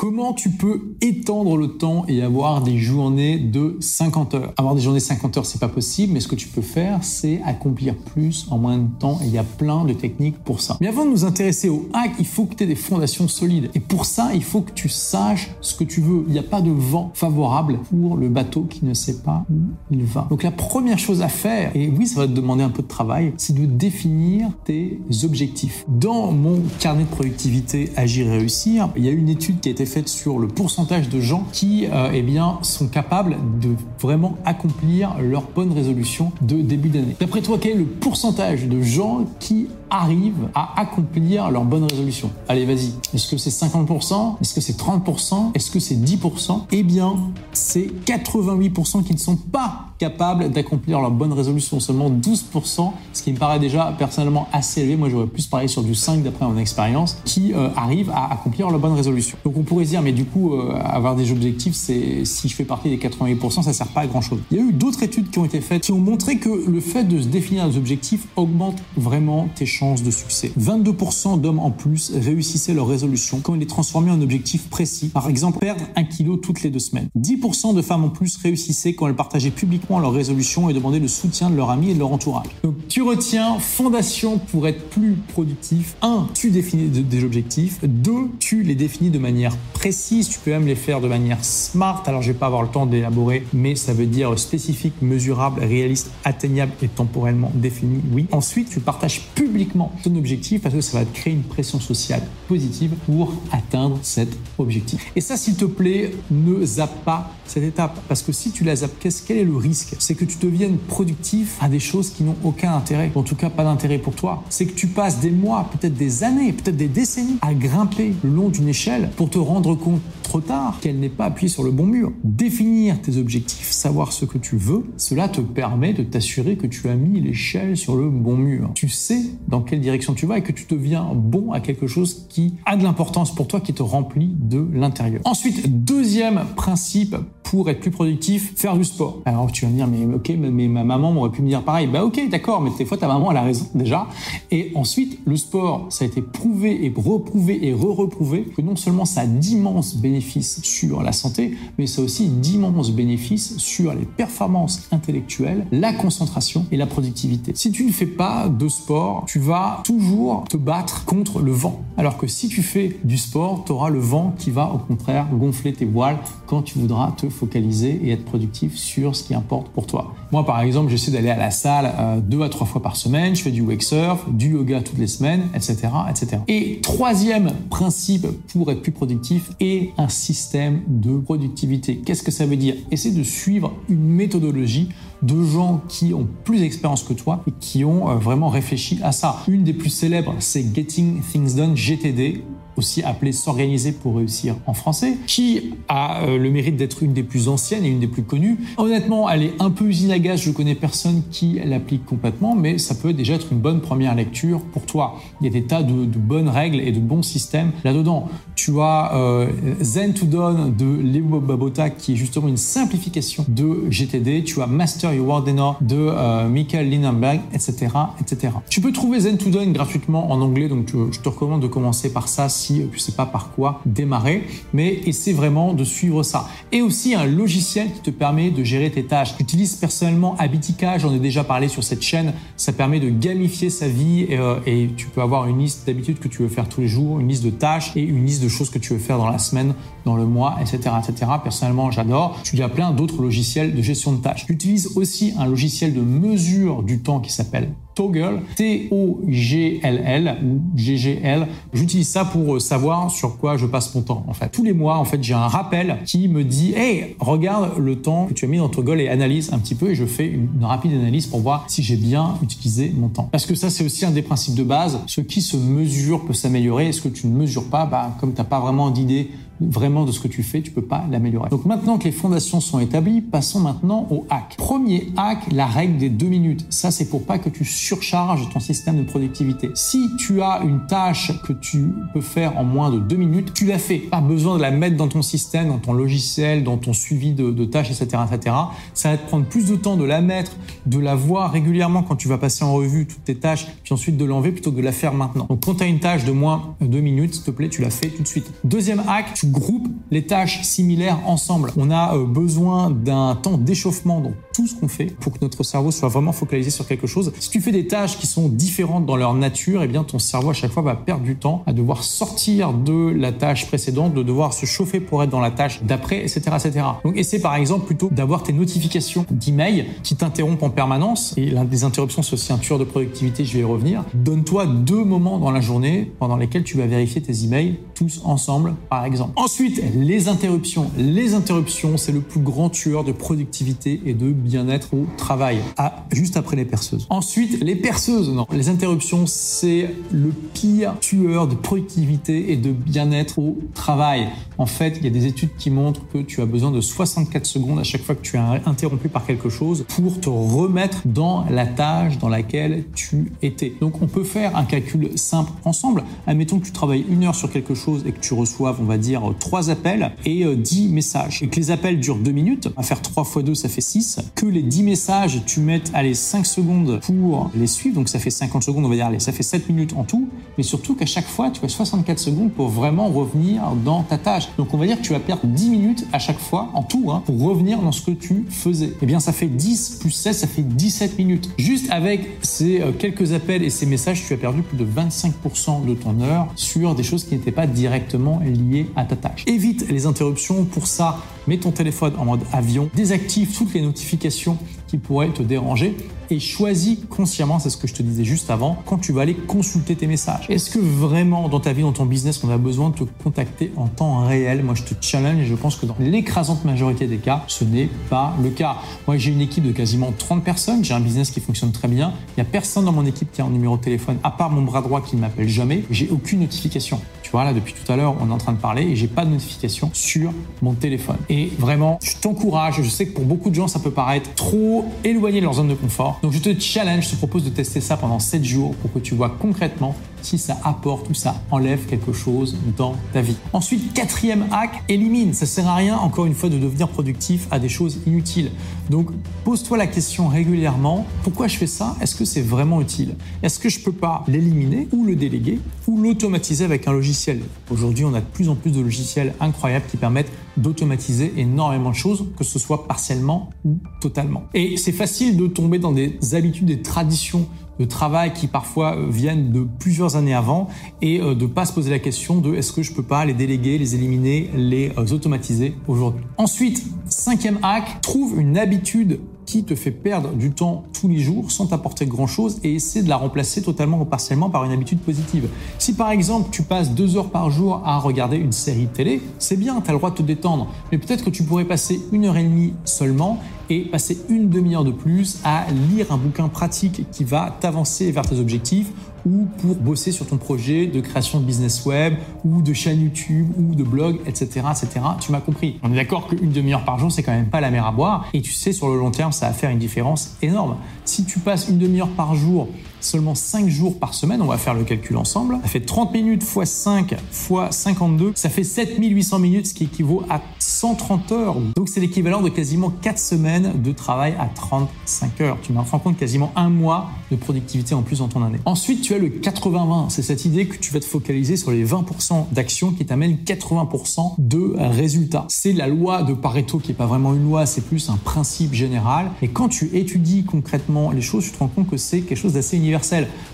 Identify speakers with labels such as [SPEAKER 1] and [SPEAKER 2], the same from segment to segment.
[SPEAKER 1] Comment tu peux étendre le temps et avoir des journées de 50 heures? Avoir des journées de 50 heures, c'est pas possible, mais ce que tu peux faire, c'est accomplir plus en moins de temps et il y a plein de techniques pour ça. Mais avant de nous intéresser au hack, il faut que tu aies des fondations solides. Et pour ça, il faut que tu saches ce que tu veux. Il n'y a pas de vent favorable pour le bateau qui ne sait pas où il va. Donc la première chose à faire, et oui, ça va te demander un peu de travail, c'est de définir tes objectifs. Dans mon carnet de productivité Agir et réussir, il y a une étude qui a été faite sur le pourcentage de gens qui euh, eh bien, sont capables de vraiment accomplir leur bonne résolution de début d'année. D'après toi, quel est le pourcentage de gens qui arrivent à accomplir leur bonne résolution? Allez, vas-y. Est-ce que c'est 50% Est-ce que c'est 30% Est-ce que c'est 10% Eh bien, c'est 88% qui ne sont pas capables d'accomplir leur bonne résolution. Seulement 12%, ce qui me paraît déjà personnellement assez élevé. Moi, j'aurais plus parlé sur du 5 d'après mon expérience, qui euh, arrivent à accomplir leur bonne résolution. Donc, on pourrait mais du coup, euh, avoir des objectifs, c'est si je fais partie des 88%, ça sert pas à grand chose. Il y a eu d'autres études qui ont été faites qui ont montré que le fait de se définir des objectifs augmente vraiment tes chances de succès. 22% d'hommes en plus réussissaient leur résolution quand ils les transformaient en objectifs précis. Par exemple, perdre un kilo toutes les deux semaines. 10% de femmes en plus réussissaient quand elles partageaient publiquement leur résolution et demandaient le soutien de leurs amis et de leur entourage. Donc, tu retiens fondation pour être plus productif. 1. Tu définis des objectifs. 2. Tu les définis de manière précise. Tu peux même les faire de manière smart. Alors, je vais pas avoir le temps d'élaborer, mais ça veut dire spécifique, mesurable, réaliste, atteignable et temporellement défini. Oui. Ensuite, tu partages publiquement ton objectif parce que ça va te créer une pression sociale positive pour atteindre cet objectif. Et ça, s'il te plaît, ne zappe pas cette étape parce que si tu la zappes, quel est le risque? C'est que tu deviennes productif à des choses qui n'ont aucun intérêt, en tout cas pas d'intérêt pour toi. C'est que tu passes des mois, peut-être des années, peut-être des décennies à grimper le long d'une échelle pour te rendre compte trop tard qu'elle n'est pas appuyée sur le bon mur. Définir tes objectifs, savoir ce que tu veux, cela te permet de t'assurer que tu as mis l'échelle sur le bon mur. Tu sais dans quelle direction tu vas et que tu deviens bon à quelque chose qui a de l'importance pour toi, qui te remplit de l'intérieur. Ensuite, deuxième principe pour être plus productif, faire du sport. Alors tu vas me dire, mais ok, mais ma maman m'aurait pu me dire pareil. Bah ok, d'accord, mais des fois ta maman elle a raison déjà. Et ensuite, le sport, ça a été prouvé et reprouvé et re-reprouvé que non seulement ça a d'immenses bénéfices sur la santé, mais ça aussi d'immenses bénéfices sur les performances intellectuelles, la concentration et la productivité. Si tu ne fais pas de sport, tu vas toujours te battre contre le vent. Alors que si tu fais du sport, tu auras le vent qui va au contraire gonfler tes voiles quand tu voudras te focaliser et être productif sur ce qui importe pour toi. Moi, par exemple, j'essaie d'aller à la salle euh, deux à trois fois par semaine. Je fais du wake surf, du yoga toutes les semaines, etc., etc. Et troisième principe pour être plus productif est un système de productivité. Qu'est-ce que ça veut dire? Essaie de suivre une méthodologie de gens qui ont plus d'expérience que toi et qui ont euh, vraiment réfléchi à ça. Une des plus célèbres, c'est Getting Things Done, GTD aussi appelé S'organiser pour réussir en français, qui a euh, le mérite d'être une des plus anciennes et une des plus connues. Honnêtement, elle est un peu usine à gaz, je connais personne qui l'applique complètement, mais ça peut déjà être une bonne première lecture pour toi. Il y a des tas de, bonnes règles et de bons systèmes là-dedans. Tu as euh, Zen to Done de Leo Babota qui est justement une simplification de GTD. Tu as Master Your Word de euh, Michael Lindenberg, etc., etc. Tu peux trouver Zen to Done gratuitement en anglais, donc je te recommande de commencer par ça si tu sais pas par quoi démarrer, mais essaie vraiment de suivre ça. Et aussi un logiciel qui te permet de gérer tes tâches. J'utilise personnellement Habitica, j'en ai déjà parlé sur cette chaîne. Ça permet de gamifier sa vie et, euh, et tu peux avoir une liste d'habitudes que tu veux faire tous les jours, une liste de tâches et une liste de choses que tu veux faire dans la semaine, dans le mois, etc., etc. Personnellement, j'adore. Il y a plein d'autres logiciels de gestion de tâches. J'utilise aussi un logiciel de mesure du temps qui s'appelle Toggle, T-O-G-L-L ou G-G-L. J'utilise ça pour euh, savoir sur quoi je passe mon temps. En fait, tous les mois, en fait, j'ai un rappel qui me dit "Hey, regarde le temps que tu as mis dans Toggle et analyse un petit peu." Et je fais une rapide analyse pour voir si j'ai bien utilisé mon temps. Parce que ça, c'est aussi un des principes de base. Ce qui se mesure peut s'améliorer. Et ce que tu ne mesures pas, bah, comme tu n'as pas vraiment d'idée vraiment de ce que tu fais, tu peux pas l'améliorer. Donc maintenant que les fondations sont établies, passons maintenant au hack. Premier hack, la règle des deux minutes. Ça, c'est pour pas que tu surcharges ton système de productivité. Si tu as une tâche que tu peux faire en moins de deux minutes, tu la fais. Pas besoin de la mettre dans ton système, dans ton logiciel, dans ton suivi de, de tâches, etc., etc. Ça va te prendre plus de temps de la mettre, de la voir régulièrement quand tu vas passer en revue toutes tes tâches, puis ensuite de l'enlever plutôt que de la faire maintenant. Donc quand tu as une tâche de moins de deux minutes, s'il te plaît, tu la fais tout de suite. Deuxième hack, tu groupe les tâches similaires ensemble. On a euh, besoin d'un temps d'échauffement dans tout ce qu'on fait pour que notre cerveau soit vraiment focalisé sur quelque chose. Si tu fais des tâches qui sont différentes dans leur nature, eh bien ton cerveau à chaque fois va perdre du temps à devoir sortir de la tâche précédente, de devoir se chauffer pour être dans la tâche d'après, etc., etc. Donc essaie par exemple plutôt d'avoir tes notifications d'email qui t'interrompent en permanence. Et l'un des interruptions, c'est aussi un tueur de productivité, je vais y revenir. Donne-toi deux moments dans la journée pendant lesquels tu vas vérifier tes emails tous ensemble, par exemple. Ensuite, les interruptions. Les interruptions, c'est le plus grand tueur de productivité et de bien-être au travail, à, juste après les perceuses. Ensuite, les perceuses. Non, les interruptions, c'est le pire tueur de productivité et de bien-être au travail. En fait, il y a des études qui montrent que tu as besoin de 64 secondes à chaque fois que tu es interrompu par quelque chose pour te remettre dans la tâche dans laquelle tu étais. Donc, on peut faire un calcul simple ensemble. Admettons que tu travailles une heure sur quelque chose et que tu reçoives, on va dire, trois appels et 10 euh, messages. Et que les appels durent 2 minutes. À faire 3 fois 2, ça fait 6. Que les 10 messages, tu mettes, allez, 5 secondes pour les suivre. Donc, ça fait 50 secondes, on va dire, allez, ça fait 7 minutes en tout. Mais surtout qu'à chaque fois, tu as 64 secondes pour vraiment revenir dans ta tâche. Donc, on va dire que tu vas perdre 10 minutes à chaque fois en tout hein, pour revenir dans ce que tu faisais. Eh bien, ça fait 10 plus 16, ça fait 17 minutes. Juste avec ces euh, quelques appels et ces messages, tu as perdu plus de 25% de ton heure sur des choses qui n'étaient pas directement liées à ta tâche. Évite les interruptions. Pour ça, mets ton téléphone en mode avion, désactive toutes les notifications qui pourraient te déranger et choisis consciemment, c'est ce que je te disais juste avant, quand tu vas aller consulter tes messages. Est-ce que vraiment dans ta vie, dans ton business, on a besoin de te contacter en temps réel? Moi, je te challenge et je pense que dans l'écrasante majorité des cas, ce n'est pas le cas. Moi, j'ai une équipe de quasiment 30 personnes, j'ai un business qui fonctionne très bien. Il n'y a personne dans mon équipe qui a un numéro de téléphone, à part mon bras droit qui ne m'appelle jamais. J'ai aucune notification. Tu vois, là, depuis tout à l'heure, on est en train de parler et j'ai pas de notification sur mon téléphone. Et vraiment, je t'encourage. Je sais que pour beaucoup de gens, ça peut paraître trop éloigné de leur zone de confort. Donc, je te challenge, je te propose de tester ça pendant 7 jours pour que tu vois concrètement si ça apporte ou ça enlève quelque chose dans ta vie. Ensuite, quatrième hack, élimine. Ça sert à rien, encore une fois, de devenir productif à des choses inutiles. Donc, pose-toi la question régulièrement. Pourquoi je fais ça? Est-ce que c'est vraiment utile? Est-ce que je peux pas l'éliminer ou le déléguer ou l'automatiser avec un logiciel? Aujourd'hui, on a de plus en plus de logiciels incroyables qui permettent d'automatiser énormément de choses, que ce soit partiellement ou totalement. Et c'est facile de tomber dans des habitudes, des traditions de travail qui parfois euh, viennent de plusieurs années avant et euh, de pas se poser la question de est-ce que je peux pas les déléguer, les éliminer, les euh, automatiser aujourd'hui. Ensuite, cinquième hack, trouve une habitude qui te fait perdre du temps tous les jours sans t'apporter grand-chose et essaie de la remplacer totalement ou partiellement par une habitude positive. Si par exemple tu passes deux heures par jour à regarder une série télé, c'est bien, tu as le droit de te détendre, mais peut-être que tu pourrais passer une heure et demie seulement et passer une demi-heure de plus à lire un bouquin pratique qui va t'avancer vers tes objectifs ou pour bosser sur ton projet de création de business web ou de chaîne YouTube ou de blog, etc., etc. Tu m'as compris. On est d'accord qu'une demi-heure par jour, c'est quand même pas la mer à boire. Et tu sais, sur le long terme, ça va faire une différence énorme. Si tu passes une demi-heure par jour seulement 5 jours par semaine, on va faire le calcul ensemble. Ça fait 30 minutes x 5 x 52, ça fait 7800 minutes, ce qui équivaut à 130 heures. Donc c'est l'équivalent de quasiment 4 semaines de travail à 35 heures. Tu me rends compte quasiment un mois de productivité en plus dans ton année. Ensuite, tu as le 80-20. C'est cette idée que tu vas te focaliser sur les 20% d'actions qui t'amènent 80% de résultats. C'est la loi de Pareto qui est pas vraiment une loi, c'est plus un principe général. Et quand tu étudies concrètement les choses, tu te rends compte que c'est quelque chose d'assez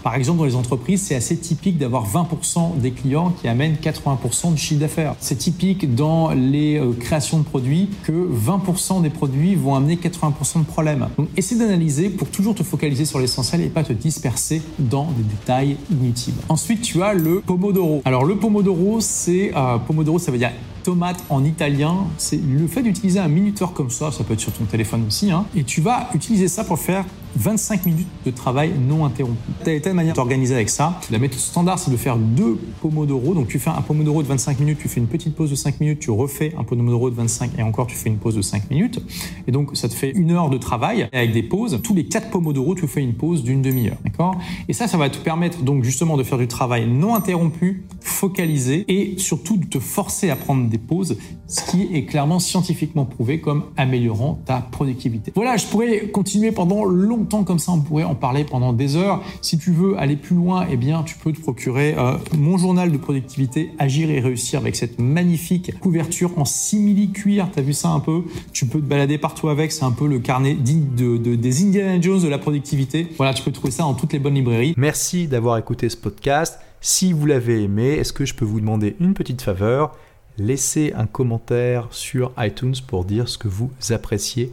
[SPEAKER 1] par exemple, dans les entreprises, c'est assez typique d'avoir 20% des clients qui amènent 80% du chiffre d'affaires. C'est typique dans les euh, créations de produits que 20% des produits vont amener 80% de problèmes. Donc, essaie d'analyser pour toujours te focaliser sur l'essentiel et pas te disperser dans des détails inutiles. Ensuite, tu as le Pomodoro. Alors, le Pomodoro, c'est euh, Pomodoro, ça veut dire tomate en italien, c'est le fait d'utiliser un minuteur comme ça, ça peut être sur ton téléphone aussi, hein, et tu vas utiliser ça pour faire 25 minutes de travail non interrompu. Tu as telle manière d'organiser avec ça. La méthode standard, c'est de faire deux pomodoro. Donc tu fais un pomodoro de 25 minutes, tu fais une petite pause de 5 minutes, tu refais un pomodoro de 25 et encore tu fais une pause de 5 minutes. Et donc ça te fait une heure de travail avec des pauses. Tous les 4 pomodoro, tu fais une pause d'une demi-heure. D'accord? Et ça, ça va te permettre donc justement de faire du travail non interrompu, focalisé et surtout de te forcer à prendre des pauses, ce qui est clairement scientifiquement prouvé comme améliorant ta productivité. Voilà, je pourrais continuer pendant longtemps comme ça, on pourrait en parler pendant des heures. Si tu veux aller plus loin, eh bien, tu peux te procurer euh, mon journal de productivité Agir et réussir avec cette magnifique couverture en simili cuir. T'as vu ça un peu? Tu peux te balader partout avec. C'est un peu le carnet de, de, des Indiana Jones de la productivité. Voilà, tu peux trouver ça dans toutes les bonnes librairies.
[SPEAKER 2] Merci d'avoir écouté ce podcast. Si vous l'avez aimé, est-ce que je peux vous demander une petite faveur? Laissez un commentaire sur iTunes pour dire ce que vous appréciez